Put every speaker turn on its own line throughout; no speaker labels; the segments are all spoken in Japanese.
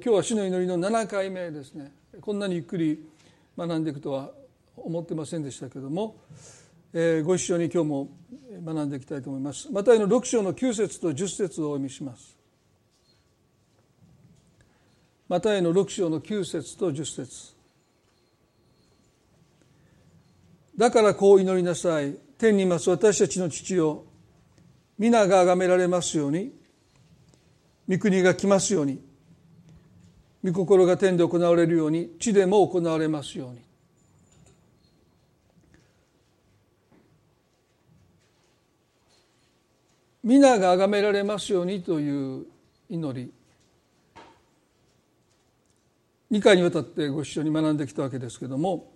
今日は主の祈りの7回目ですね。こんなにゆっくり学んでいくとは思ってませんでしたけども、えー、ご一緒に今日も学んでいきたいと思います。マタイの6章の9節と10節をお読みします。マタイの6章の9節と10節。だからこう祈りなさい。天にいます私たちの父よ。皆が崇められますように。御国が来ますように。御心が天で行われるように地でも行われますように。皆が崇められますようにという祈り。2回にわたってご一緒に学んできたわけですけども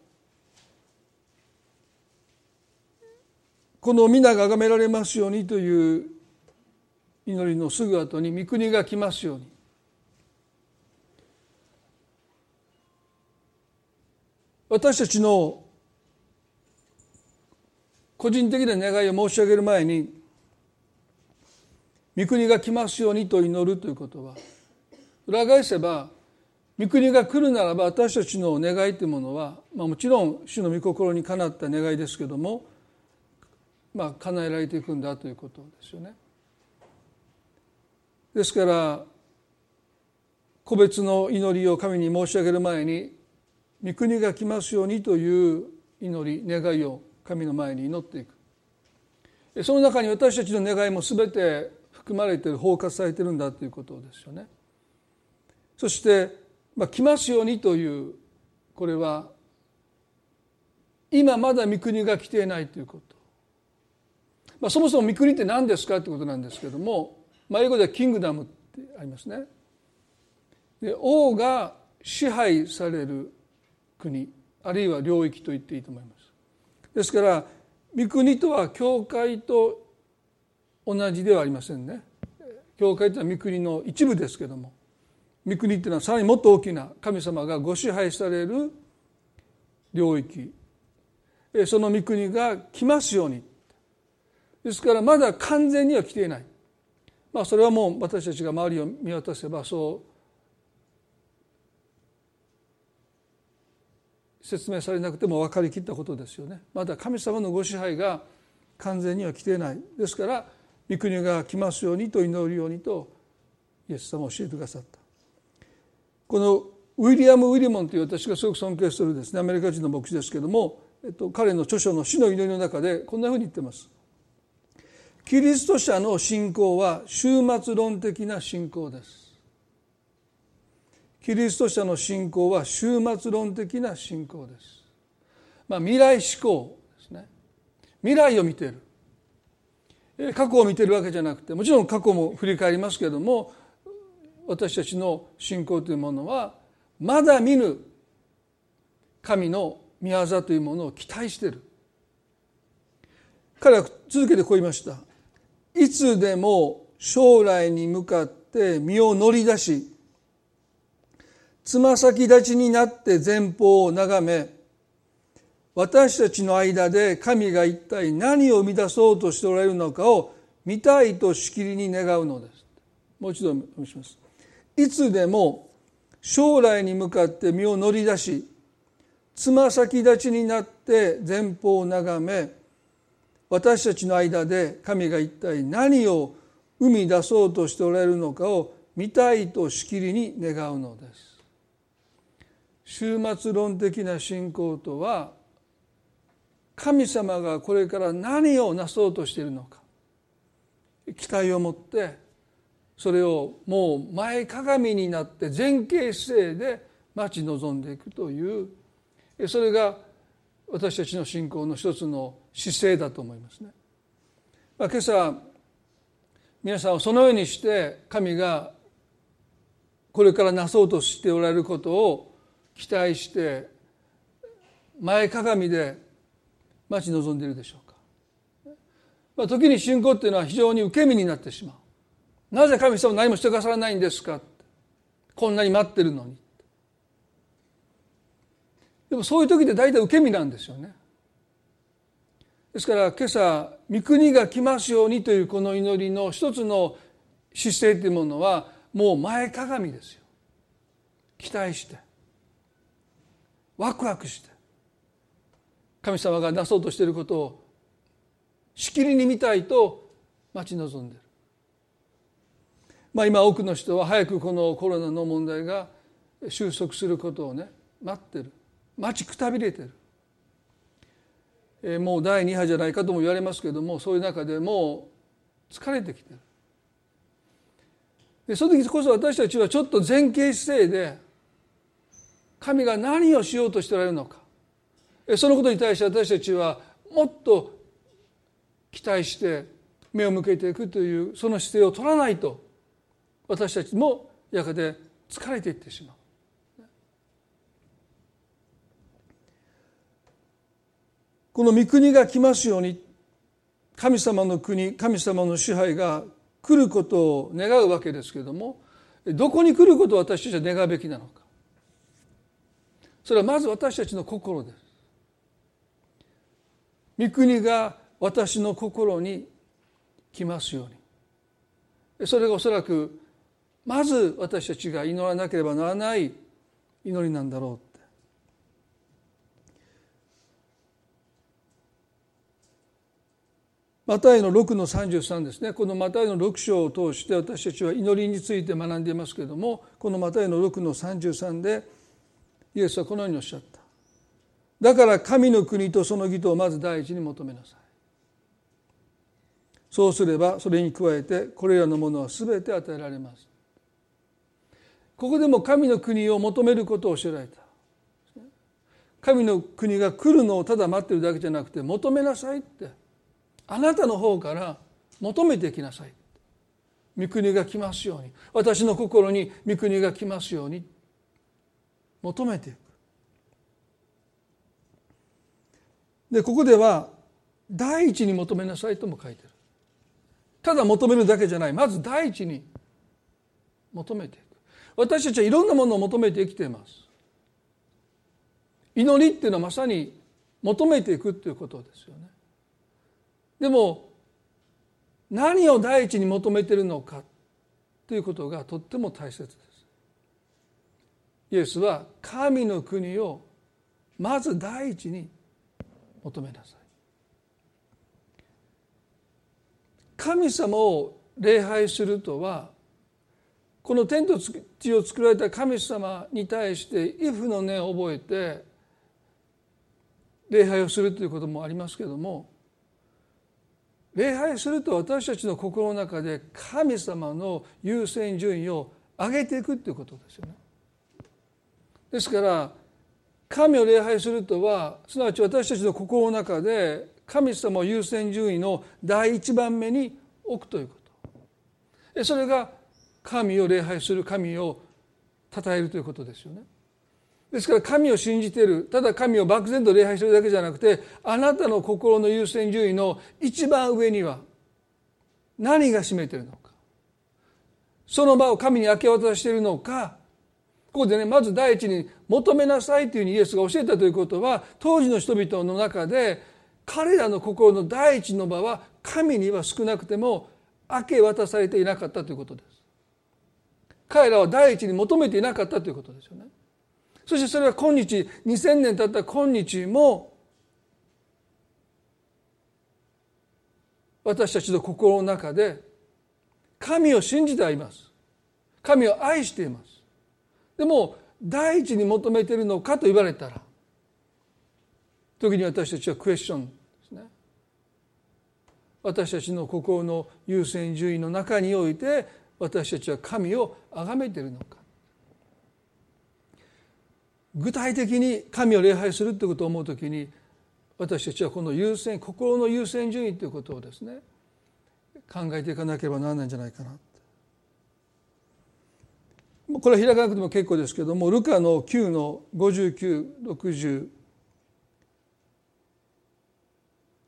この皆が崇められますようにという祈りのすぐ後に御国が来ますように。私たちの個人的な願いを申し上げる前に御国が来ますようにと祈るということは裏返せば御国が来るならば私たちの願いというものは、まあ、もちろん主の御心にかなった願いですけども、まあ、叶えられていくんだということですよね。ですから個別の祈りを神に申し上げる前に御国が来ますようにという祈り願いを神の前に祈っていくその中に私たちの願いも全て含まれている包括されているんだということですよね。そして、まあ、来ますようにというこれは今まだ御国が来ていないということ、まあ、そもそも御国って何ですかということなんですけども、まあ、英語ではキングダムってありますね。で王が支配される国あるいは領域と言っていいと思います。ですから御国とは教会と同じではありませんね。教会というのは御国の一部ですけども御国っていうのはさらにもっと大きな神様がご支配される領域その御国が来ますようにですからまだ完全には来ていないまあそれはもう私たちが周りを見渡せばそう説明されなくても分かりきったことですよねまだ神様のご支配が完全には来ていないですから御国が来ますようにと祈るようにとイエス様は教えてくださったこのウィリアム・ウィリモンという私がすごく尊敬するですねアメリカ人の牧師ですけども、えっと、彼の著書の「死の祈り」の中でこんなふうに言ってます。キリスト者の信仰は終末論的な信仰です。キリスト者の信仰は終末論的な信仰です。まあ、未来志向ですね。未来を見ている。過去を見ているわけじゃなくてもちろん過去も振り返りますけれども私たちの信仰というものはまだ見ぬ神の御業というものを期待している彼は続けてこう言いましたいつでも将来に向かって身を乗り出しつま先立ちになって前方を眺め私たちの間で神が一体何を生み出そうとしておられるのかを見たいとしきりに願うのです。もう一度お見せします。いつでも将来に向かって身を乗り出しつま先立ちになって前方を眺め私たちの間で神が一体何を生み出そうとしておられるのかを見たいとしきりに願うのです。終末論的な信仰とは神様がこれから何をなそうとしているのか期待を持ってそれをもう前かがみになって前傾姿勢で待ち望んでいくというそれが私たちの信仰の一つの姿勢だと思いますね。まあ、今朝皆さんはそのようにして神がこれからなそうとしておられることを期待して前かがみで待ち望んでいるでしょうか、まあ、時に信仰っていうのは非常に受け身になってしまう。なぜ神様何もしてくださらないんですか。こんなに待ってるのに。でもそういう時って大体受け身なんですよね。ですから今朝「御国が来ますように」というこの祈りの一つの姿勢というものはもう前かがみですよ。期待して。ワクワクして神様がなそうとしていることをしきりに見たいと待ち望んでる。まあ、今多くの人は早くこのコロナの問題が収束することをね待ってる。待ちくたびれてる、えー、もう第2波じゃないかとも言われますけどもそういう中でもう疲れてきてる。でその時こそ私たちはちょっと前傾姿勢で神が何をしようとしておられるのかそのことに対して私たちはもっと期待して目を向けていくというその姿勢を取らないと私たちもやがて疲れていってしまう。この御国が来ますように神様の国神様の支配が来ることを願うわけですけれどもどこに来ることを私たちは願うべきなのかそれはまず私たちの心です。御国が私の心に来ますように。それがおそらくまず私たちが祈らなければならない祈りなんだろうって。マタイの6の33ですね。このマタイの6章を通して私たちは祈りについて学んでいますけれどもこのマタイの6の33でイエスはこのようにおっしゃった。だから神の国とその義とをまず第一に求めなさい。そうすればそれに加えてこれらのものは全て与えられます。ここでも神の国を求めることを教えられた。神の国が来るのをただ待ってるだけじゃなくて求めなさいってあなたの方から求めてきなさい御国が来ますように。私の心に御国が来ますように求めていく。でここでは第一に求めなさいとも書いてる。ただ求めるだけじゃない。まず第一に求めていく。私たちはいろんなものを求めて生きています。祈りっていうのはまさに求めていくっていうことですよね。でも何を第一に求めているのかということがとっても大切です。イエスは神の国をまず第一に求めなさい。神様を礼拝するとはこの天と地を作られた神様に対して「イフの念を覚えて礼拝をするということもありますけれども礼拝すると私たちの心の中で神様の優先順位を上げていくっていうことですよね。ですから神を礼拝するとはすなわち私たちの心の中で神様を優先順位の第一番目に置くということ。それが神を礼拝する神を称えるということですよね。ですから神を信じている。ただ神を漠然と礼拝するだけじゃなくてあなたの心の優先順位の一番上には何が占めているのか。その場を神に明け渡しているのかここでねまず第一に求めなさいというふうにイエスが教えたということは当時の人々の中で彼らの心の第一の場は神には少なくても明け渡されていなかったということです。彼らは第一に求めていなかったということですよね。そしてそれは今日2000年経った今日も私たちの心の中で神を信じてはいます神を愛していますでも第一に求めているのかと言われたら時に私たちはクエスチョンですね。私たちの心の優先順位の中において私たちは神を崇めているのか。具体的に神を礼拝するということを思うときに私たちはこの優先心の優先順位ということをですね考えていかなければならないんじゃないかな。これは開かなくても結構ですけどもルカの9の5960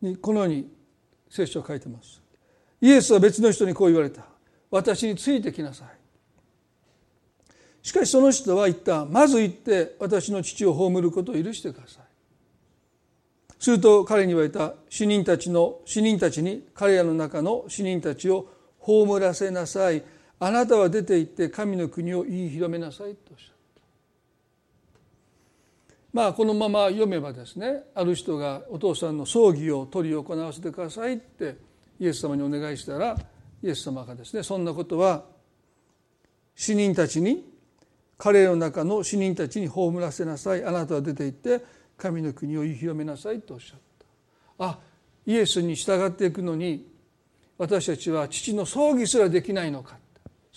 にこのように聖書を書いてます。イエスは別の人にこう言われた。私についてきなさい。しかしその人は言ったまず行って私の父を葬ることを許してくださいすると彼に言われた死人たちの死人たちに彼らの中の死人たちを葬らせなさいあなたは出て行って神の国を言い広めなさいとおっしゃった。まあこのまま読めばですねある人がお父さんの葬儀を取り行わせてくださいってイエス様にお願いしたらイエス様がですねそんなことは死人たちに彼の中の死人たちに葬らせなさい。あなたは出て行って神の国を言い広めなさいとおっしゃった。あイエスに従っていくのに私たちは父の葬儀すらできないのか。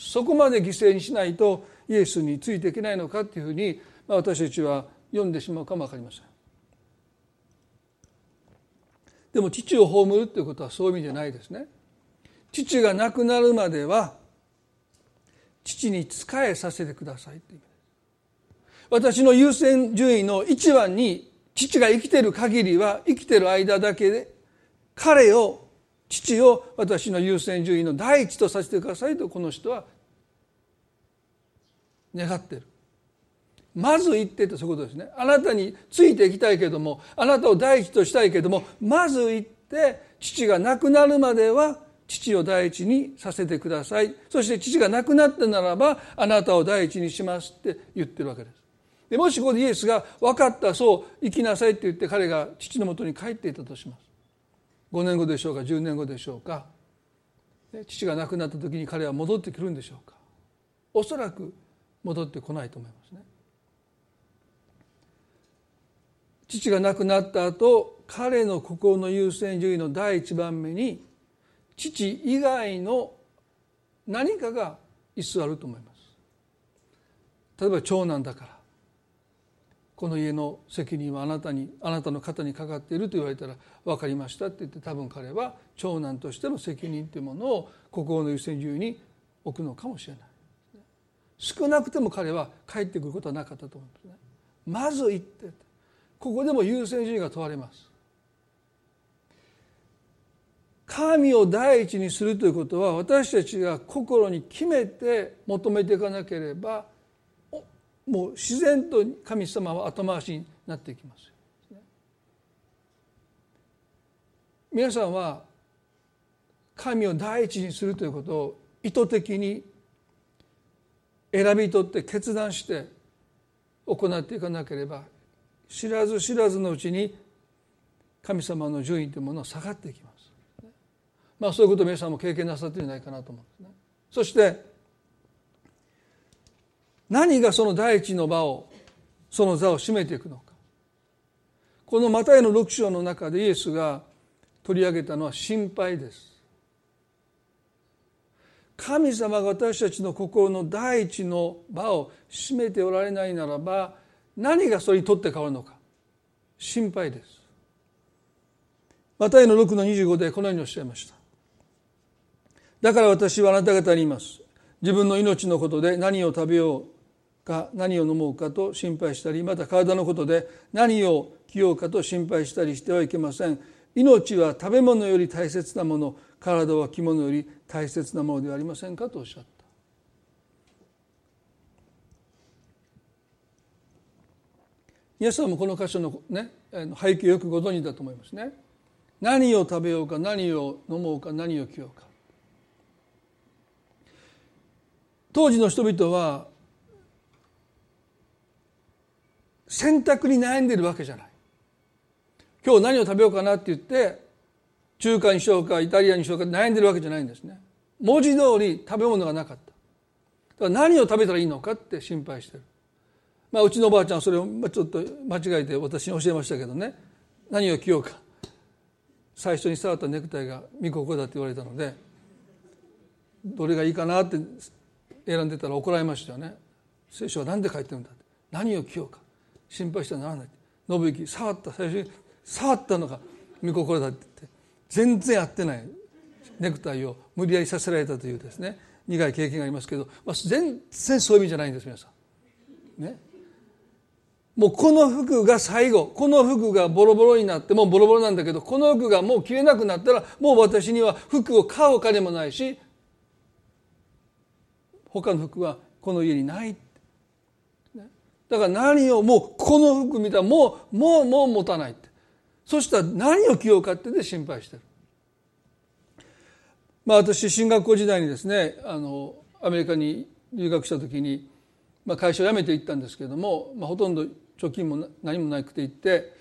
そこまで犠牲にしないとイエスについていけないのかっていうふうに私たちは読んでしまうかも分かりません。でも父を葬るっていうことはそういう意味じゃないですね。父が亡くなるまでは父に仕えさせてくださいっていう私の優先順位の一番に父が生きてる限りは生きてる間だけで彼を父を私の優先順位の第一とさせてくださいとこの人は願ってる。まず言ってってそういうことですね。あなたについていきたいけどもあなたを第一としたいけどもまず言って父が亡くなるまでは父を第一にさせてください。そして父が亡くなったならばあなたを第一にしますって言ってるわけです。でもしここでイエスが分かったそう生きなさいって言って彼が父のもとに帰っていたとします。5年後でしょうか10年後でしょうか。父が亡くなった時に彼は戻ってくるんでしょうか。おそらく戻ってこないと思いますね。父が亡くなった後彼の心の優先順位の第一番目に父以外の何かが居座ると思います。例えば長男だから。この家の責任はあなたにあなたの肩にかかっていると言われたら分かりましたって言って多分彼は長男としての責任というものを心の優先順位に置くのかもしれない。少なくても彼は帰ってくることはなかったと思うんですね。まず言って。ここでも優先順位が問われます。神を第一にするということは私たちが心に決めて求めていかなければもう自然と神様は後回しになっていきます。皆さんは神を第一にするということを意図的に選び取って決断して行っていかなければ知らず知らずのうちに神様の順位というものは下がっていきます。まあそういうことを皆さんも経験なさってるんじゃないかなと思うんですね。そして何がその第一の場をその座を占めていくのか。このマタイの6章の中でイエスが取り上げたのは心配です。神様が私たちの心の第一の場を占めておられないならば何がそれにとって変わるのか。心配です。マタイの6の25でこのようにおっしゃいました。だから私はあなた方に言います。自分の命のことで何を食べよう。か何を飲もうかと心配したりまた体のことで何を着ようかと心配したりしてはいけません。命は食べ物より大切なもの体は着物より大切なものではありませんかとおっしゃった。皆さんもこの箇所の、ね、背景よくご存知だと思いますね。何を食べようか何を飲もうか何を着ようか。当時の人々は選択に悩んでるわけじゃない。今日何を食べようかなって言って中華にしようかイタリアにしようか悩んでるわけじゃないんですね。文字通り食べ物がなかった。だから何を食べたらいいのかって心配してる。まあうちのおばあちゃんそれをちょっと間違えて私に教えましたけどね。何を着ようか。最初に触ったネクタイがミココだって言われたのでどれがいいかなって選んでたら怒られましたよね。聖書は何で書いてるんだって。何を着ようか。心配してはならない信行触った。最初に触ったのが御心だって言って。全然合ってない。ネクタイを無理やりさせられたというですね。苦い経験がありますけど、まあ、全然そういう意味じゃないんです皆さん。ね。もうこの服が最後。この服がボロボロになってもうボロボロなんだけどこの服がもう着れなくなったらもう私には服を買うお金もないし他の服はこの家にないってだから何をもうこの服見たらもうもうもう持たないって。そしたら何を着ようかってで心配してる。まあ私進学校時代にですねあのアメリカに留学した時に、まあ、会社を辞めていったんですけれども、まあ、ほとんど貯金も何もなくて行って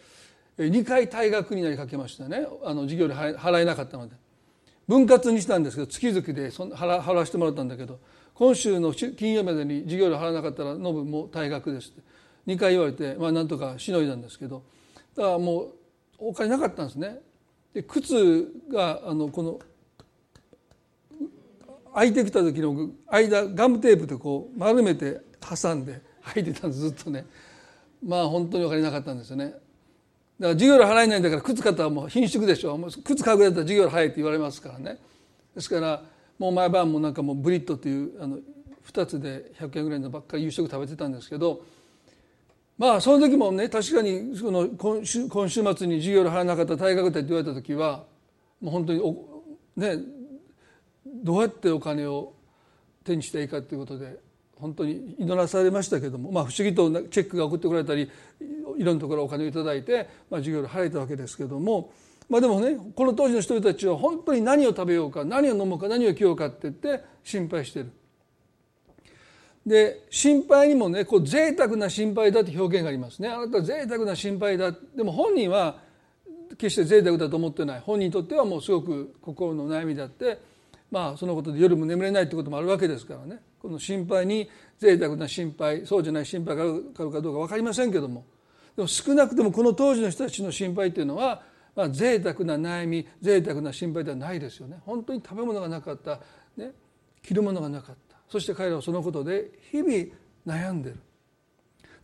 2回退学になりかけましたね。あの授業で払えなかったので。分割にしたんですけど月々でそ払わせてもらったんだけど今週の金曜までに授業料払わなかったらノブも退学ですって。2回言われてまあなんとかしのいだんですけど。だからもうお金なかったんですね。で靴があのこの開いてきた時の間ガムテープでこう丸めて挟んで履いてたんですずっとね。まあ本当にお金なかったんですよね。だから授業料払えないんだから靴買ったらもう貧縮でしょ。靴買うぐらいだったら授業料払えって言われますからね。ですからもう毎晩もなんかもうブリットっていうあの2つで100円ぐらいのばっかり夕食食べてたんですけどまあその時もね確かにその今週今週末に授業料払わなかった大学でって言われた時はもう本当におねどうやってお金を手にしていいかということで本当に祈らされましたけども、まあ、不思議とチェックが送ってこられたりいろんなところお金を頂いて、まあ、授業料払えたわけですけどもまあでもねこの当時の人たちは本当に何を食べようか何を飲もうか何を着ようかって言って心配してる。で心配にもねこう贅沢な心配だって表現がありますね。あなたは贅沢な心配だでも本人は決して贅沢だと思ってない。本人にとってはもうすごく心の悩みだってまあそのことで夜も眠れないってこともあるわけですからね。この心配に贅沢な心配そうじゃない心配があるかどうか分かりませんけども。でも少なくともこの当時の人たちの心配っていうのはまあ、贅沢な悩み贅沢な心配ではないですよね。本当に食べ物がなかった、ね、着るものがなかった。そして彼らはそのことで日々悩んでる。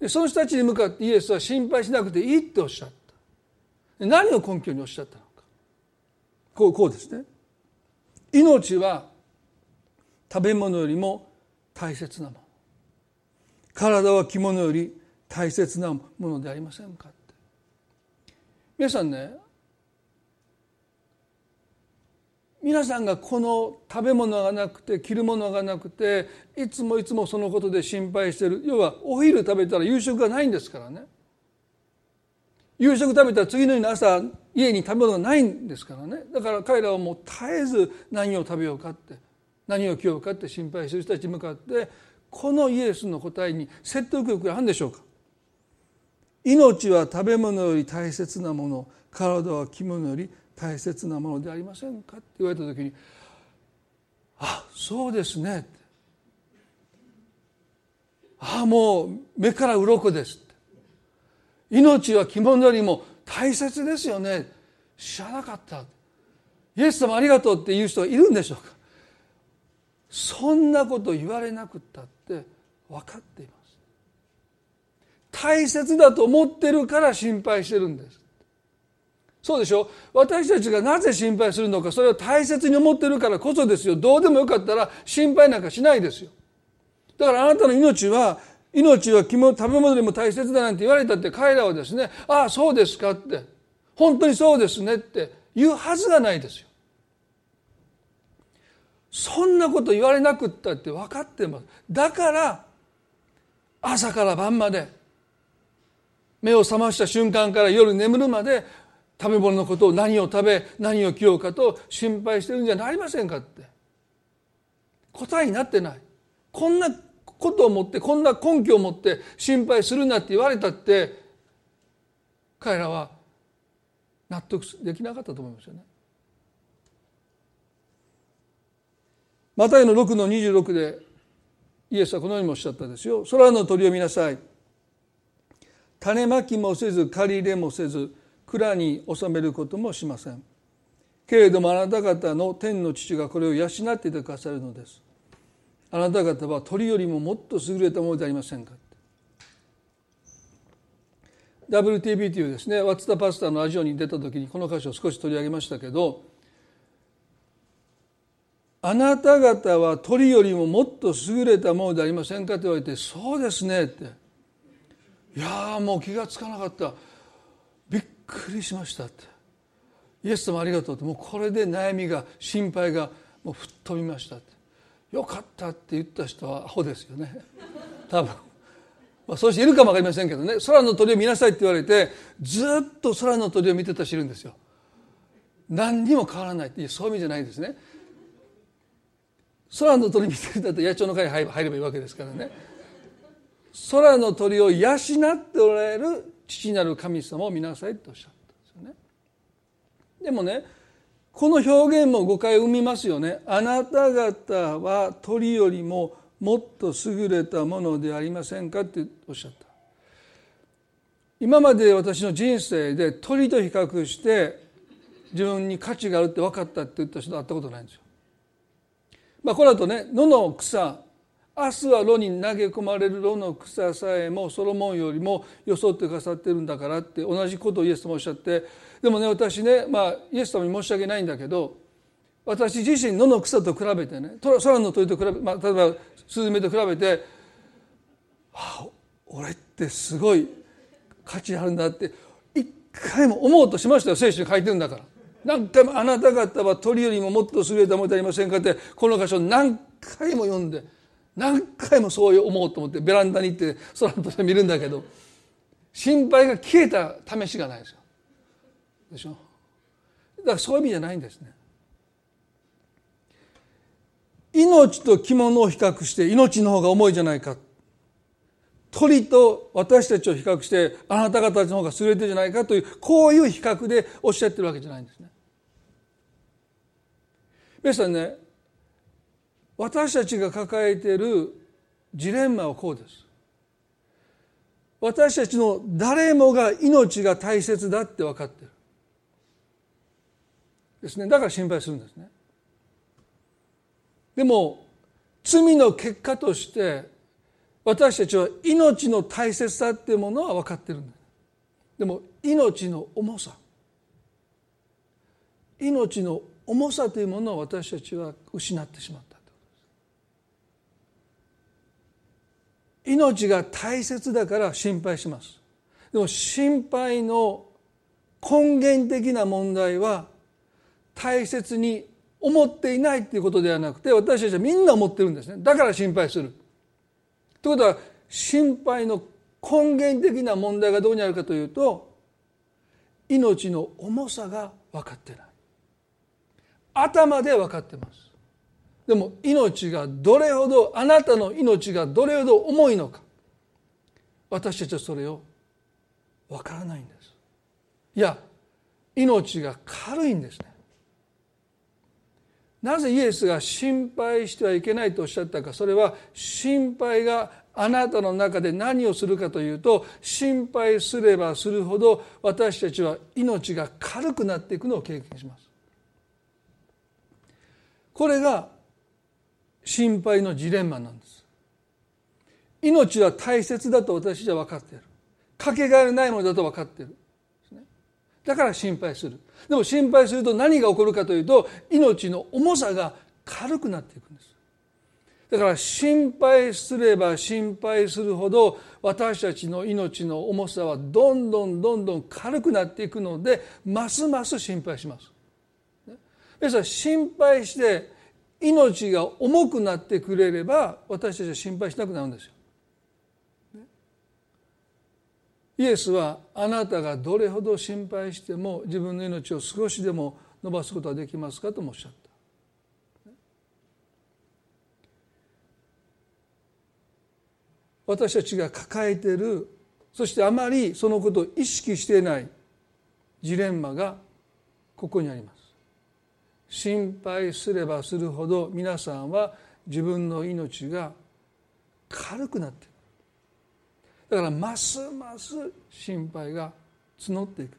でその人たちに向かってイエスは心配しなくていいっておっしゃった。何を根拠におっしゃったのか。こうこうですね。命は食べ物よりも大切なもの。体は着物より大切なものでありませんかって。皆さんね皆さんがこの食べ物がなくて着るものがなくていつもいつもそのことで心配してる。要はお昼食べたら夕食がないんですからね。夕食食べたら次の日の朝家に食べ物がないんですからね。だから彼らはもう絶えず何を食べようかって何を着ようかって心配する人たちに向かってこのイエスの答えに説得力があるんでしょうか。命は食べ物より大切なもの体は着物より大切なものでありませんか？って言われた時に「あそうですね」ああもう目から鱗です」命は着物よりも大切ですよね知らなかったイエス様ありがとうっていう人がいるんでしょうかそんなこと言われなくったって分かっています大切だと思ってるから心配してるんですそうでしょ？私たちがなぜ心配するのかそれを大切に思ってるからこそですよ。どうでもよかったら心配なんかしないですよ。だからあなたの命は命は食べ物でも大切だなんて言われたって彼らはですねああそうですかって本当にそうですねって言うはずがないですよ。そんなこと言われなくったって分かってます。だから朝から晩まで目を覚ました瞬間から夜眠るまで食べ物のことを何を食べ何を着ようかと心配してるんじゃありませんかって答えになってないこんなことを持ってこんな根拠を持って心配するなって言われたって彼らは納得できなかったと思いますよね。マタイの6の26でイエスはこのようにもおっしゃったですよ。空の鳥を見なさい。種まきもせず借り入れもせず蔵に収めることもしません。けれどもあなた方の天の父がこれを養っていてくださるのです。あなた方は鳥よりももっと優れたものでありませんか。WTB というですねワッツ・タ・パスタのラジオに出た時にこの箇所を少し取り上げましたけどあなた方は鳥よりももっと優れたものでありませんかと言われてそうですねって。いやもう気が付かなかった。くりしましたってイエス様ありがとうってもうこれで悩みが心配がもう吹っ飛びましたってよかったって言った人はアホですよね多分。まあ、そうしているかも分かりませんけどね空の鳥を見なさいって言われてずっと空の鳥を見てた人いるんですよ。何にも変わらないっていそういう意味じゃないんですね。空の鳥見てるんだったら野鳥の会入ればいいわけですからね。空の鳥を養っておられる父なる神様を見なさいとおっしゃったんですよね。でもねこの表現も誤解を生みますよね。あなた方は鳥よりももっと優れたものでありませんかっておっしゃった。今まで私の人生で鳥と比較して自分に価値があるって分かったって言った人は会ったことないんですよ。まあこれだとね野の草明日は炉に投げ込まれる炉の草さえもソロモンよりも装ってくださってるんだからって同じことをイエス様おっしゃってでもね私ねまあイエス様に申し訳ないんだけど私自身野の草と比べてね空の鳥と比べ、まあ、例えばスズメと比べて、はあ、俺ってすごい価値あるんだって一回も思おうとしましたよ聖書に書いてるんだから。何回もあなた方は鳥よりももっと優れたものでありませんかってこの箇所何回も読んで何回もそう思おうと思ってベランダに行って空の鳥見るんだけど心配が消えた試しがないですよ。でしょ？だからそういう意味じゃないんですね。命と着物を比較して命の方が重いじゃないか鳥と私たちを比較してあなた方たちの方が優れてるじゃないかというこういう比較でおっしゃってるわけじゃないんですね。皆さんね私たちが抱えているジレンマはこうです。私たちの誰もが命が大切だって分かってる。ですね。だから心配するんですね。でも罪の結果として私たちは命の大切さっていうものは分かってるんだでも命の重さ命の重さというものを私たちは失ってしまった命が大切だから心配します。でも心配の根源的な問題は大切に思っていないということではなくて私たちはみんな思ってるんですね。だから心配する。ということは心配の根源的な問題がどこにあるかというと命の重さが分かってない。頭で分かってます。でも命がどれほどあなたの命がどれほど重いのか。私たちはそれを分からないんです。いや命が軽いんですね。なぜイエスが心配してはいけないとおっしゃったか。それは心配があなたの中で何をするかというと心配すればするほど私たちは命が軽くなっていくのを経験します。これが心配のジレンマなんです。命は大切だと私たちは分かっている。かけがえのないものだと分かっている。だから心配する。でも心配すると何が起こるかというと命の重さが軽くなっていくんですだから心配すれば心配するほど私たちの命の重さはどんどんどんどん軽くなっていくのでますます心配します。皆さん心配して命が重くなってくれれば私たちは心配しなくなるんですよ。イエスはあなたがどれほど心配しても自分の命を少しでも伸ばすことはできますかともおっしゃった。私たちが抱えているそしてあまりそのことを意識していないジレンマがここにあります。心配すればするほど皆さんは自分の命が軽くなっている。だからますます心配が募っていく。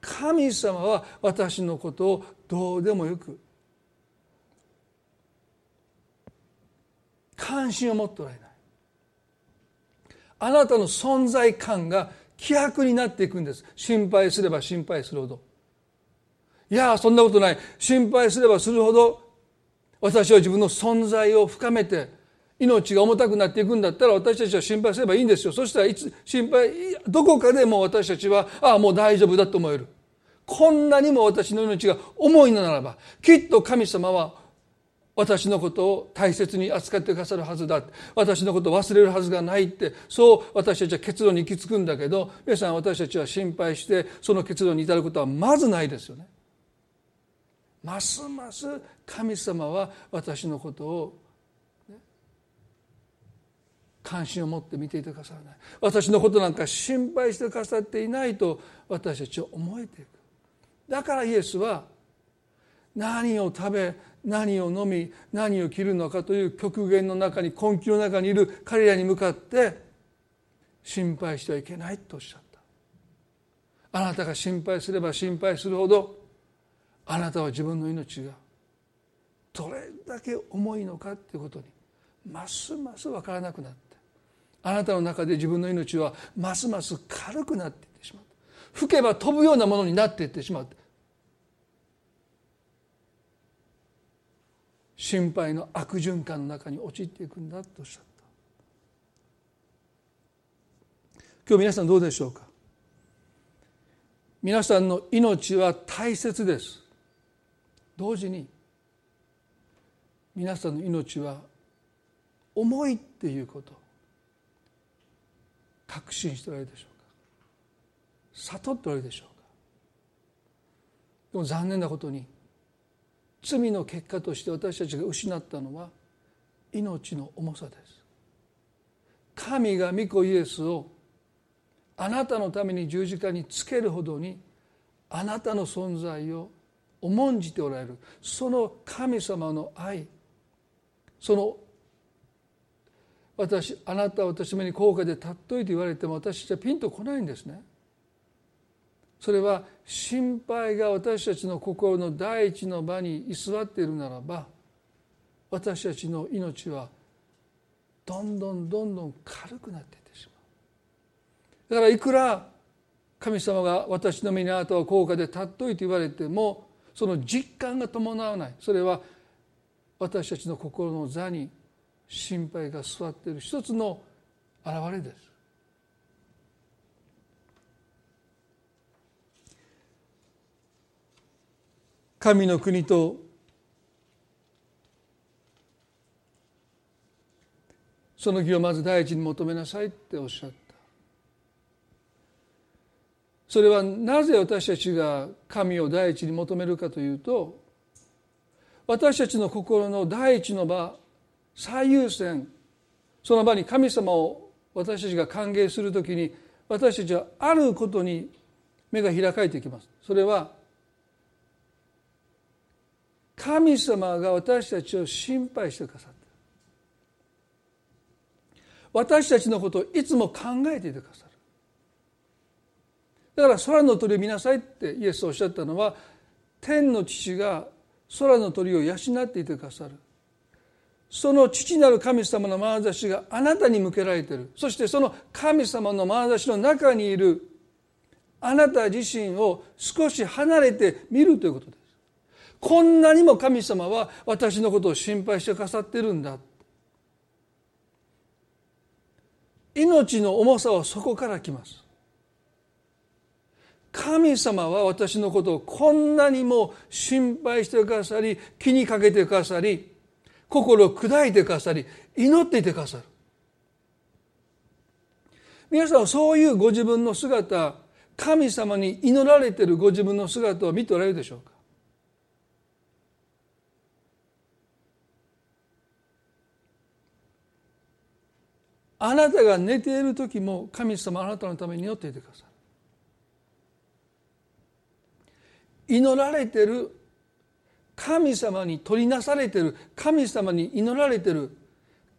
神様は私のことをどうでもよく関心を持っておられない。あなたの存在感が希薄になっていくんです。心配すれば心配するほど。いやそんなことない。心配すればするほど私は自分の存在を深めて命が重たくなっていくんだったら私たちは心配すればいいんですよ。そしたらいつ心配どこかでも私たちはああもう大丈夫だと思える。こんなにも私の命が重いのならばきっと神様は私のことを大切に扱ってくださるはずだ。私のことを忘れるはずがないって。そう私たちは結論に行き着くんだけど皆さん私たちは心配してその結論に至ることはまずないですよね。ますます神様は私のことを関心を持って見ていてくださらない。私のことなんか心配してくださっていないと私たちは思えていく。だからイエスは何を食べ何を飲み何を着るのかという極限の中に根気の中にいる。彼らに向かって心配してはいけないとおっしゃった。あなたが心配すれば心配するほどあなたは自分の命がどれだけ重いのかということにますます分からなくなってあなたの中で自分の命はますます軽くなっていってしまう吹けば飛ぶようなものになっていってしまう心配の悪循環の中に陥っていくんだとおっしゃった。今日皆さんどうでしょうか？皆さんの命は大切です。同時に皆さんの命は重いっていうこと確信しておられるでしょうか？悟っておられるでしょうか？でも残念なことに罪の結果として私たちが失ったのは命の重さです。神が御子イエスをあなたのために十字架につけるほどにあなたの存在を重んじておられる。その神様の愛。その私あなたは私めに高価で尊いと言われても私たちはピンとこないんですね。それは心配が私たちの心の第一の場に居座っているならば私たちの命はどんどんどんどん軽くなっていってしまう。だからいくら神様が私の身にあなたは高価で尊いと言われてもその実感が伴わないそれは私たちの心の座に心配が座っている一つの現れです。神の国とその義をまず第一に求めなさいっておっしゃったそれはなぜ私たちが神を第一に求めるかというと私たちの心の第一の場最優先その場に神様を私たちが歓迎するときに私たちはあることに目が開かれていきます。それは神様が私たちを心配してくださって私たちのことをいつも考えていてくださる。だから空の鳥を見なさいってイエスおっしゃったのは天の父が空の鳥を養っていてくださる。その父なる神様の眼差しがあなたに向けられている。そしてその神様の眼差しの中にいるあなた自身を少し離れて見るということです。こんなにも神様は私のことを心配してくださってるんだ。命の重さはそこから来ます。神様は私のことをこんなにも心配してくださり気にかけてくださり心を砕いてくださり祈っていてくださる。皆さんはそういうご自分の姿神様に祈られているご自分の姿を見ておられるでしょうか？あなたが寝ている時も神様あなたのために祈っていてくださる。祈られてる。神様に取りなされてる。神様に祈られてる。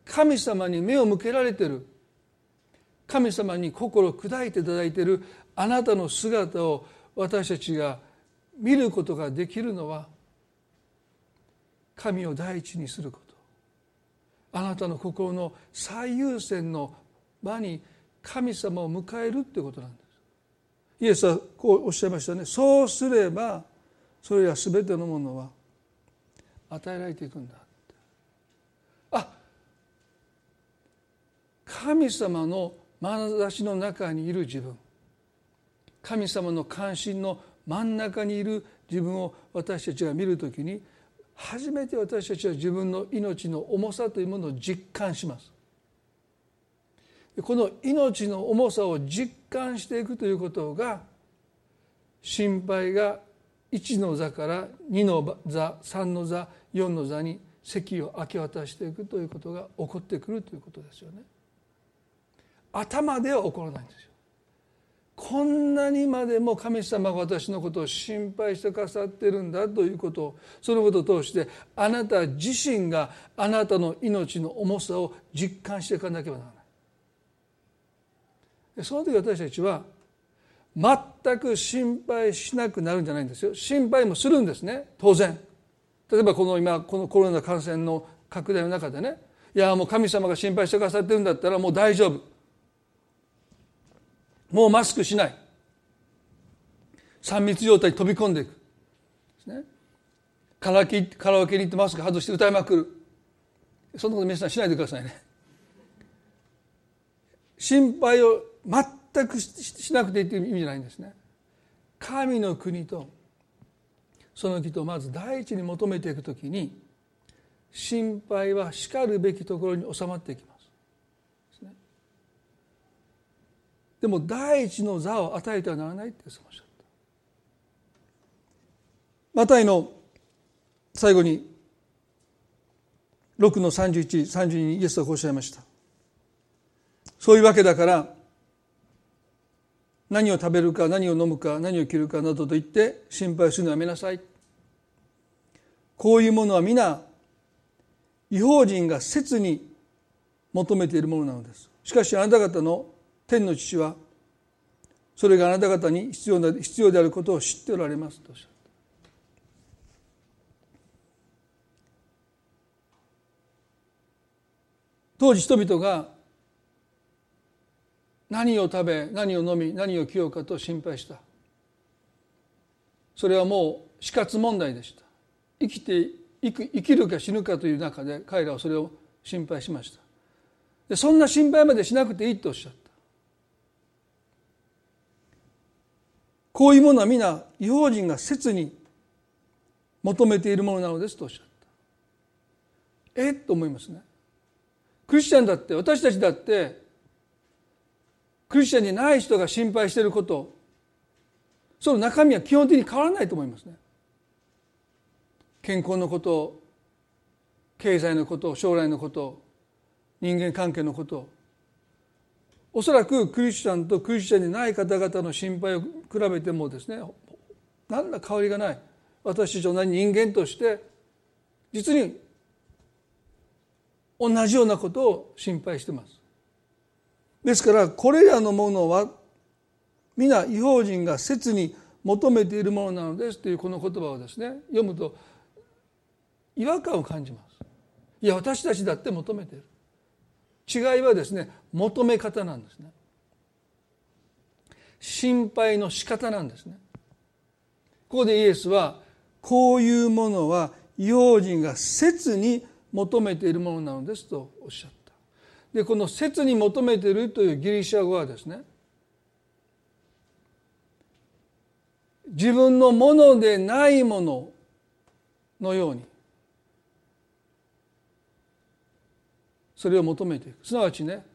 神様に目を向けられてる。神様に心を砕いていただいてる。あなたの姿を私たちが見ることができるのは神を第一にすること。あなたの心の最優先の場に神様を迎えるということなんです。イエスはこうおっしゃいましたね。そうすればそれら全てのものは与えられていくんだ。あ神様の眼差しの中にいる自分。神様の関心の真ん中にいる自分を私たちが見るときに初めて私たちは自分の命の重さというものを実感します。この命の重さを実感していくということが心配が1の座から2の座3の座4の座に席を明け渡していくということが起こってくるということですよね。頭では起こらないんですよ。こんなにまでも神様が私のことを心配してくださってるんだということをそのことを通してあなた自身があなたの命の重さを実感していかなければならないその時私たちは全く心配しなくなるんじゃないんですよ。心配もするんですね。当然。例えばこの今このコロナ感染の拡大の中でね。いやもう神様が心配してくださってるんだったらもう大丈夫。もうマスクしない。3密状態に飛び込んでいく。ですね。カラオケカラオケに行ってマスク外して歌いまくる。そんなこと皆さんしないでくださいね。心配を全くしなくていいという意味じゃないんですね神の国とその人をまず第一に求めていくときに心配はしかるべきところに収まっていきます。でも第一の座を与えてはならないってそうおっしゃった。マタイの最後に6の3132にイエスはこうおっしゃいました。そういうわけだから何を食べるか何を飲むか何を着るかなどと言って心配するのはやめなさい。こういうものは皆違法人が切に求めているものなのですしかしあなた方の天の父はそれがあなた方に必要な必要であることを知っておられますとおっしゃった当時人々が何を食べ何を飲み何を着ようかと心配した。それはもう死活問題でした。生きて生きるか死ぬかという中で彼らはそれを心配しました。でそんな心配までしなくていいとおっしゃった。こういうものは皆違法人が切に求めているものなのですとおっしゃった。え？っと思いますね。クリスチャンだって私たちだってクリスチャンにない人が心配していること。その中身は基本的に変わらないと思いますね。健康のこと経済のこと将来のこと人間関係のこと。おそらくクリスチャンとクリスチャンにない方々の心配を比べてもですね何ら変わりがない。私たち同じ人間として実に同じようなことを心配してます。ですからこれらのものは皆違法人が切に求めているものなのですというこの言葉をですね読むと違和感を感じます。いや私たちだって求めている。違いはですね求め方なんですね。心配の仕方なんですね。ここでイエスはこういうものは異邦人が切に求めているものなのですとおっしゃった。でこの切に求めてるというギリシャ語はですね自分のものでないもののようにそれを求めていく。すなわちね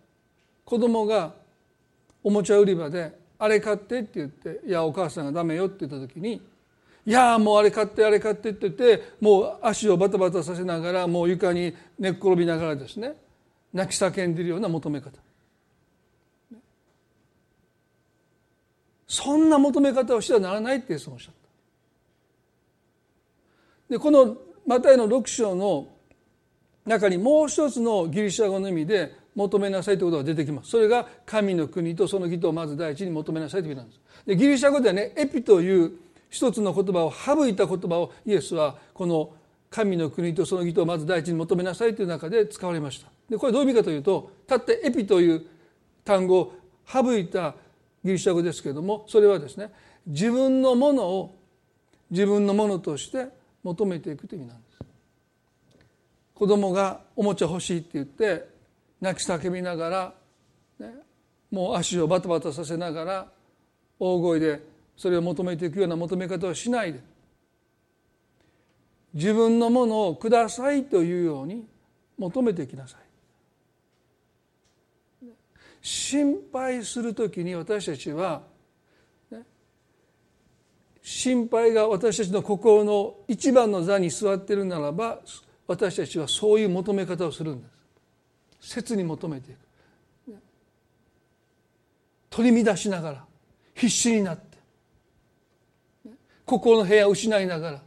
子供がおもちゃ売り場で「あれ買って」って言って「いやお母さんがダメよ」って言った時に「いやもうあれ買ってあれ買って」って言ってもう足をバタバタさせながらもう床に寝っ転びながらですね泣き叫んでいるような求め方。そんな求め方をしてはならないってイエスおっしゃったでこのマタイの6章の中にもう一つのギリシャ語の意味で求めなさいということが出てきます。それが神の国とその義とをまず第一に求めなさいという意味なんです。でギリシャ語ではねエピという一つの言葉を省いた言葉をイエスはこの神の国とその義とをまず第一に求めなさいという中で使われました。でこれどういう意味かというとたったエピという単語を省いたギリシャ語ですけれどもそれはですね自分のものを自分のものとして求めていくという意味なんです。子供がおもちゃ欲しいって言って泣き叫びながら、ね、もう足をバタバタさせながら大声でそれを求めていくような求め方をしないで自分のものをくださいというように求めてきなさい。心配する時に私たちは、ね、心配が私たちの心の一番の座に座ってるならば私たちはそういう求め方をするんです。切に求めていく。取り乱しながら必死になって。心の部屋を失いながら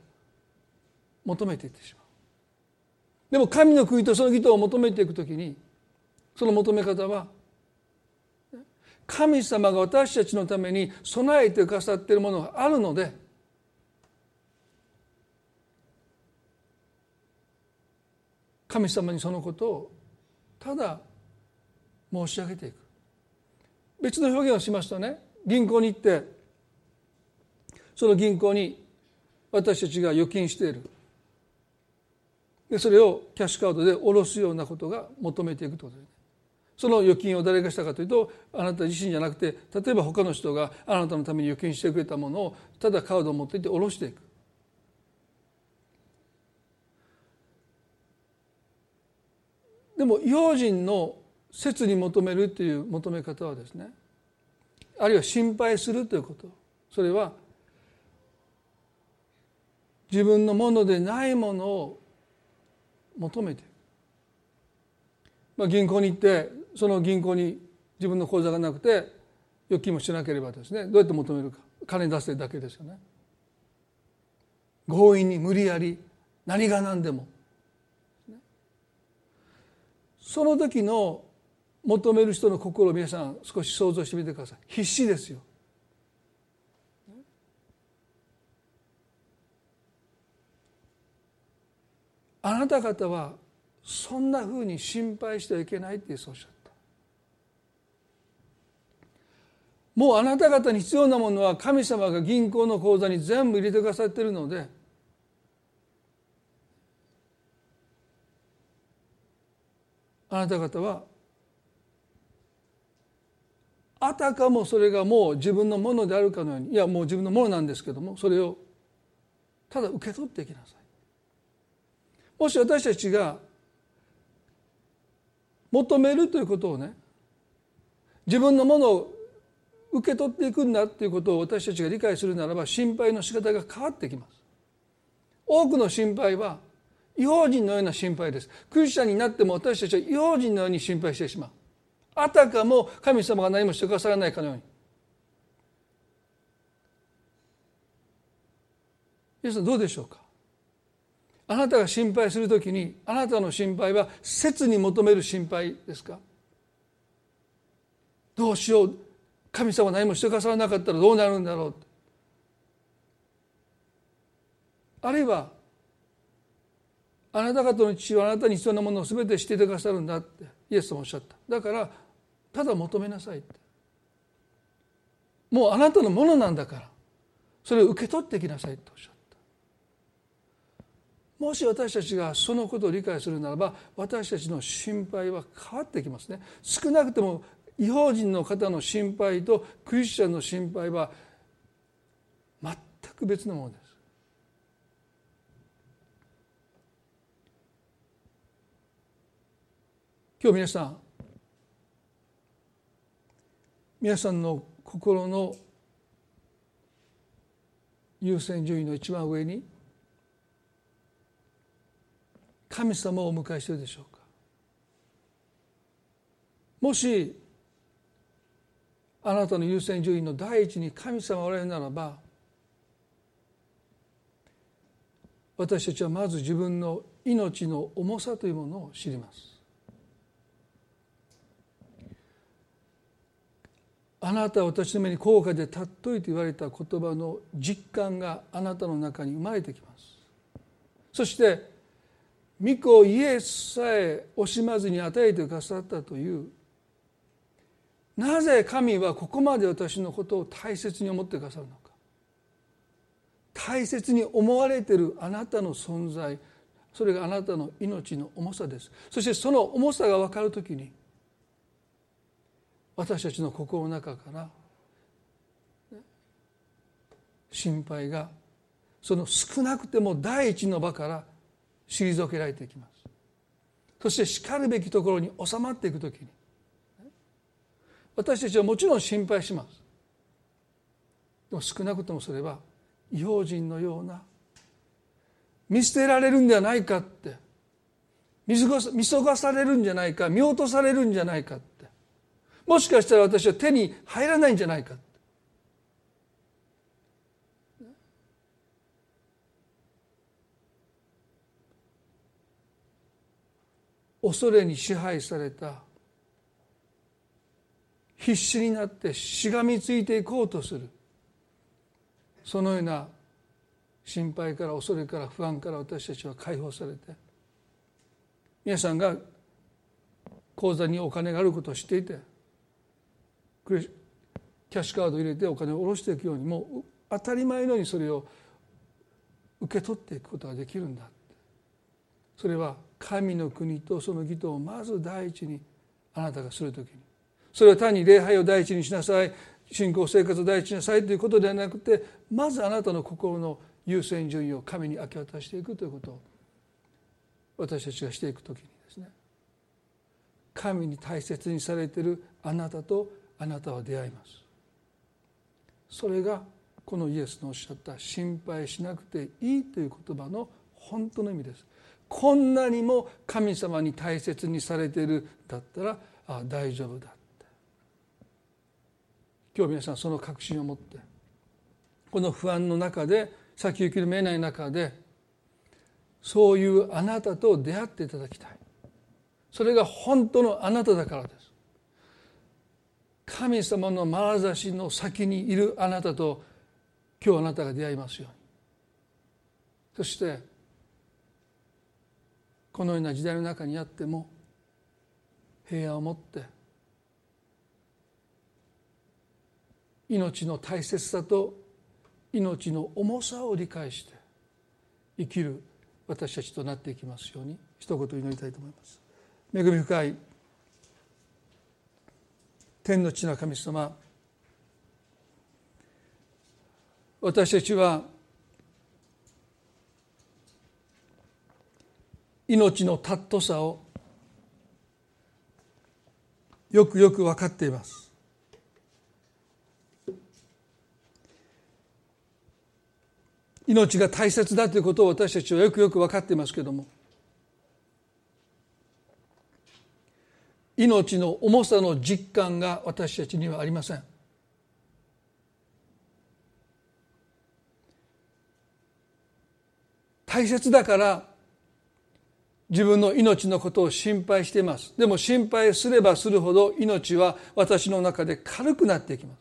求めていってしまう。でも神の国とその義とを求めていくときにその求め方は神様が私たちのために備えてくださっているものがあるので神様にそのことをただ申し上げていく。別の表現をしますとね。銀行に行ってその銀行に私たちが預金している。でそれをキャッシュカードで下ろすようなことが求めていくということですその預金を誰がしたかというとあなた自身じゃなくて例えば他の人があなたのために預金してくれたものをただカードを持っていって下ろしていく。でも用心の切に求めるという求め方はですねあるいは心配するということ。それは自分のものでないものを求めて。まあ、銀行に行ってその銀行に自分の口座がなくて預金もしなければですねどうやって求めるか。金出せだけですよね。強引に無理やり何が何でも。その時の求める人の心を皆さん少し想像してみてください。必死ですよ。あなた方はそんなふうに心配してはいけないってそうおっしゃった。もうあなた方に必要なものは神様が銀行の口座に全部入れてくださっているのであなた方はあたかもそれがもう自分のものであるかのようにいやもう自分のものなんですけどもそれをただ受け取っていきなさい。もし私たちが求めるということをね自分のものを受け取っていくんだということを私たちが理解するならば心配の仕方が変わってきます。多くの心配は異邦人のような心配です。クリスチャンになっても私たちは異邦人のように心配してしまう。あたかも神様が何もしてくださらないかのように。皆さんどうでしょうか？あなたが心配するときにあなたの心配は切に求める心配ですか？どうしよう神様何もしてくださらなかったらどうなるんだろうあるいはあなた方の父はあなたに必要なものを全てしていてくださるんだってイエス様おっしゃった。だからただ求めなさいって。もうあなたのものなんだからそれを受け取ってきなさいとおっしゃった。もし私たちがそのことを理解するならば私たちの心配は変わってきますね。少なくとも違法人の方の心配とクリスチャンの心配は全く別のものです。今日皆さん皆さんの心の優先順位の一番上に神様をお迎えしているでしょうか？もしあなたの優先順位の第一に神様がおられるならば私たちはまず自分の命の重さというものを知ります。あなたは私の目に高価で尊いと言われた言葉の実感があなたの中に生まれてきます。そして御子イエスさえ惜しまずに与えてくださったという。なぜ神はここまで私のことを大切に思ってくださるのか。大切に思われてるあなたの存在。それがあなたの命の重さです。そしてその重さが分かるときに私たちの心の中から心配がその少なくても第一の場から退けられていきます。そしてしかるべきところに収まっていく時に私たちはもちろん心配します。でも少なくともそれは異邦人のような見捨てられるんじゃないかって見過ごされるんじゃないか見落とされるんじゃないかってもしかしたら私は手に入らないんじゃないか恐れに支配された。必死になってしがみついていこうとする。そのような心配から恐れから不安から私たちは解放されて。皆さんが口座にお金があることを知っていてキャッシュカードを入れてお金を下ろしていくようにもう当たり前のようにそれを受け取っていくことができるんだ。それは神の国とその義とをまず第一にあなたがするときに。それは単に礼拝を第一にしなさい。信仰生活を第一にしなさいということではなくてまずあなたの心の優先順位を神に明け渡していくということを私たちがしていくときにですね。神に大切にされているあなたとあなたは出会います。それがこのイエスのおっしゃった心配しなくていいという言葉の本当の意味です。こんなにも神様に大切にされてるだったらあ大丈夫だって。今日皆さんその確信を持ってこの不安の中で先行きの見えない中でそういうあなたと出会っていただきたい。それが本当のあなただからです。神様の眼差しの先にいるあなたと今日あなたが出会いますように。そしてこのような時代の中にあっても平安を持って命の大切さと命の重さを理解して生きる私たちとなっていきますように一言祈りたいと思います。恵み深い天の地の神様私たちは命の尊さをよくよく分かっています。命が大切だということを私たちはよくよく分かっていますけれども命の重さの実感が私たちにはありません。大切だから自分の命のことを心配しています。でも心配すればするほど命は私の中で軽くなっていきます。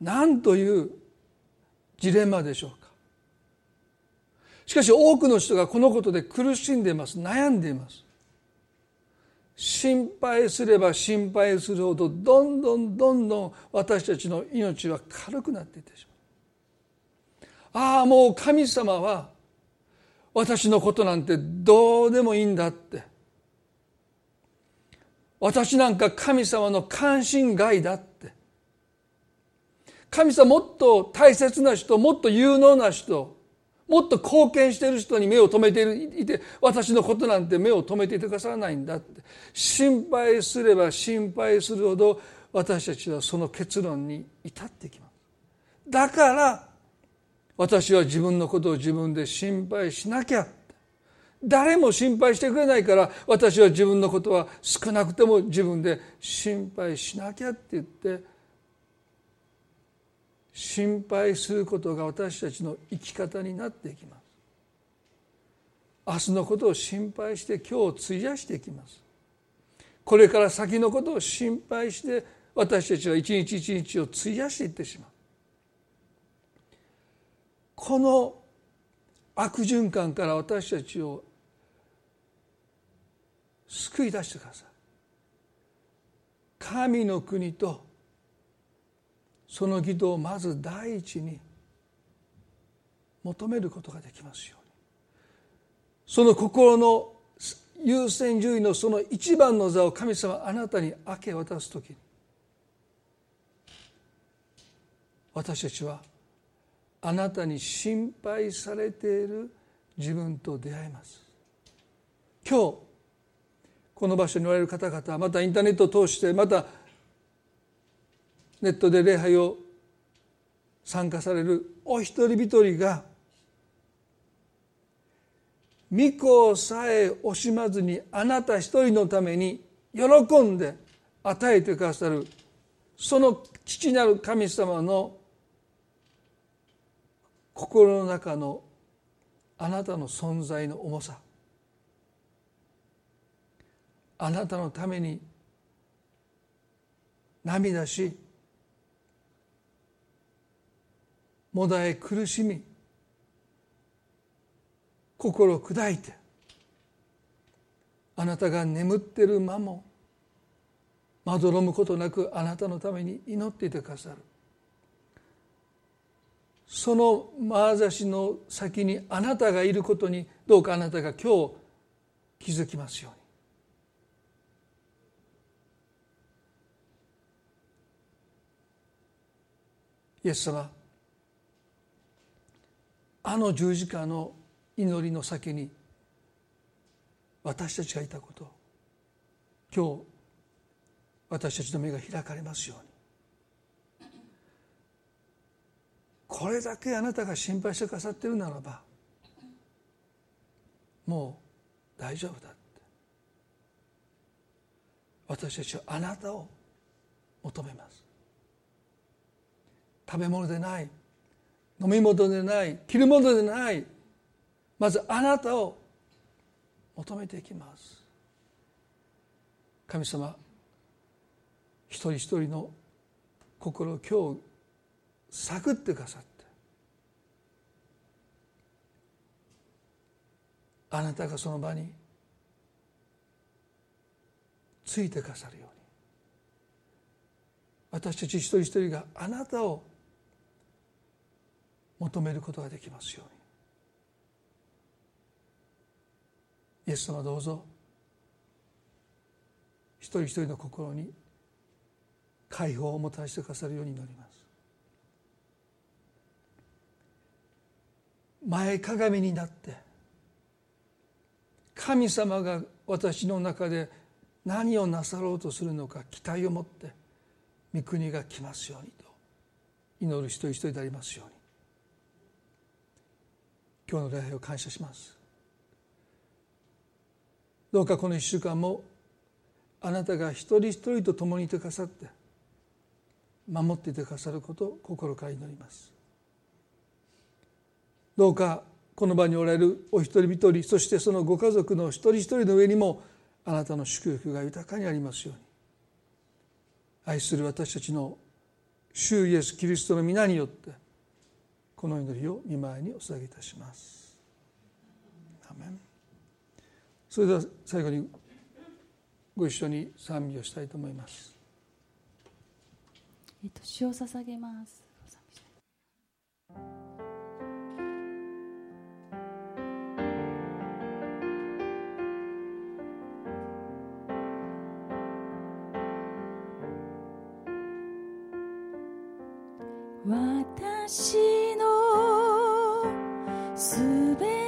何というジレンマでしょうか。しかし多くの人がこのことで苦しんでいます。悩んでいます。心配すれば心配するほどどんどんどんどん私たちの命は軽くなっていってしまう。ああもう神様は私のことなんてどうでもいいんだって。私なんか神様の関心外だって。神様もっと大切な人もっと有能な人もっと貢献している人に目を留めていて私のことなんて目を留めていてくださらないんだって。心配すれば心配するほど私たちはその結論に至ってきます。だから私は自分のことを自分で心配しなきゃ。誰も心配してくれないから私は自分のことは少なくても自分で心配しなきゃって言って心配することが私たちの生き方になっていきます。明日のことを心配して今日を費やしていきます。これから先のことを心配して私たちは一日一日を費やしていってしまう。この悪循環から私たちを救い出してください神の国とその義とをまず第一に。求めることができますように。その心の優先順位のその一番の座を神様あなたに。明け渡す時に。私たちはあなたに心配されている自分と出会います。今日この場所におられる方々またインターネットを通してまたネットで礼拝を参加されるお一人一人が御子さえ惜しまずにあなた一人のために喜んで与えてくださるその父なる神様の心の中のあなたの存在の重さ。あなたのために涙しもだえ苦しみ心砕いてあなたが眠ってる間もまどろむことなくあなたのために祈っていてくださる。その眼差しの先にあなたがいることにどうかあなたが今日気づきますように。イエス様あの十字架の祈りの先に私たちがいたこと今日私たちの目が開かれますように。これだけあなたが心配してくださってるならばもう大丈夫だって。私たちはあなたを求めます。食べ物でない飲み物でない着るものでないまずあなたを求めていきます。神様一人一人の心を今日探ってくださって。あなたがその場についてくださるように。私たち一人一人があなたを求めることができますように。イエス様どうぞ。一人一人の心に解放をもたらしてくださるように祈ります。前かがみになって神様が私の中で何をなさろうとするのか期待を持って御国が来ますようにと祈る一人一人でありますように。今日の礼拝を感謝します。どうかこの1週間もあなたが一人一人と共にいてくださって守っていてくださることを心から祈ります。どうかこの場におられるお一人一人そしてそのご家族の一人一人の上にもあなたの祝福が豊かにありますように愛する私たちの主イエス・キリストの皆によってこの祈りを見舞いにお捧げいたします。それでは最後にご一緒に賛美をしたいと思います。
えっと、詩を捧げます。私のすべて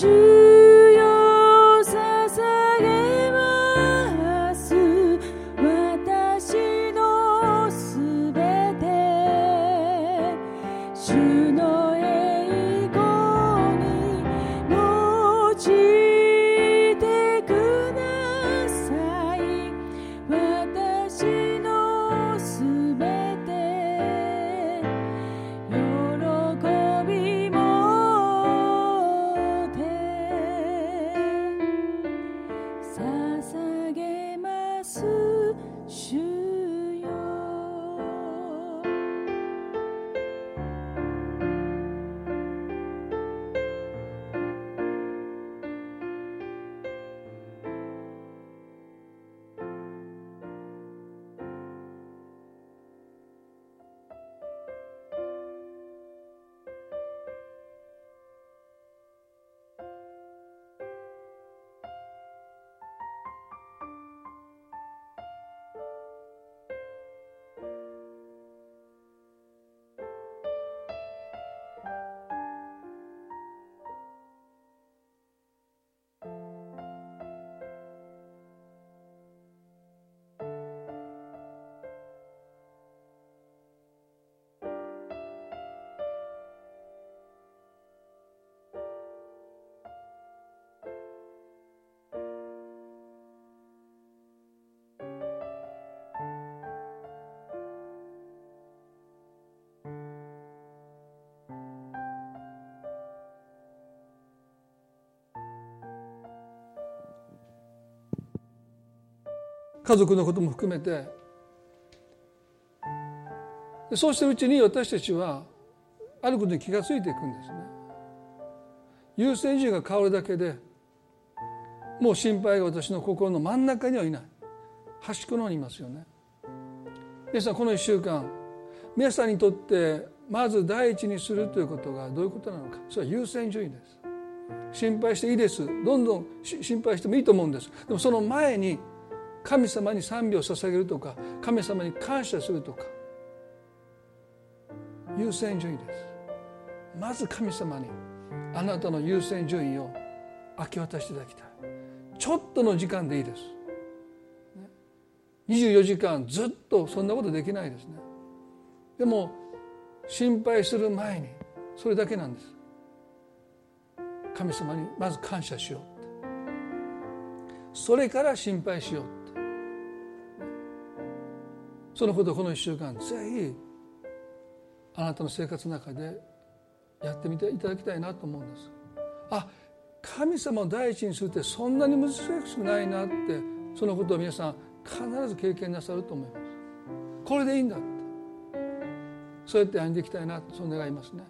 主
家族のことも含めて。でそうしてるうちに私たちはあることに気が付いていくんですね。優先順位が変わるだけでもう心配が私の心の真ん中にはいない。端っこの方にいますよね。皆さんこの1週間皆さんにとってまず第一にするということがどういうことなのか。それは優先順位です。心配していいです。どんどん心配してもいいと思うんです。でもその前に神様に賛美を捧げるとか神様に感謝するとか優先順位です。まず神様にあなたの優先順位を明け渡していただきたい。ちょっとの時間でいいです。24時間ずっとそんなことできないですね。でも心配する前にそれだけなんです。神様にまず感謝しようそれから心配しようそのことをこの1週間ぜひあなたの生活の中でやってみていただきたいなと思うんです。あ神様を第一にするってそんなに難しくないなってそのことを皆さん必ず経験なさると思います。これでいいんだって。そうやって歩んでいきたいなとそう願いますね。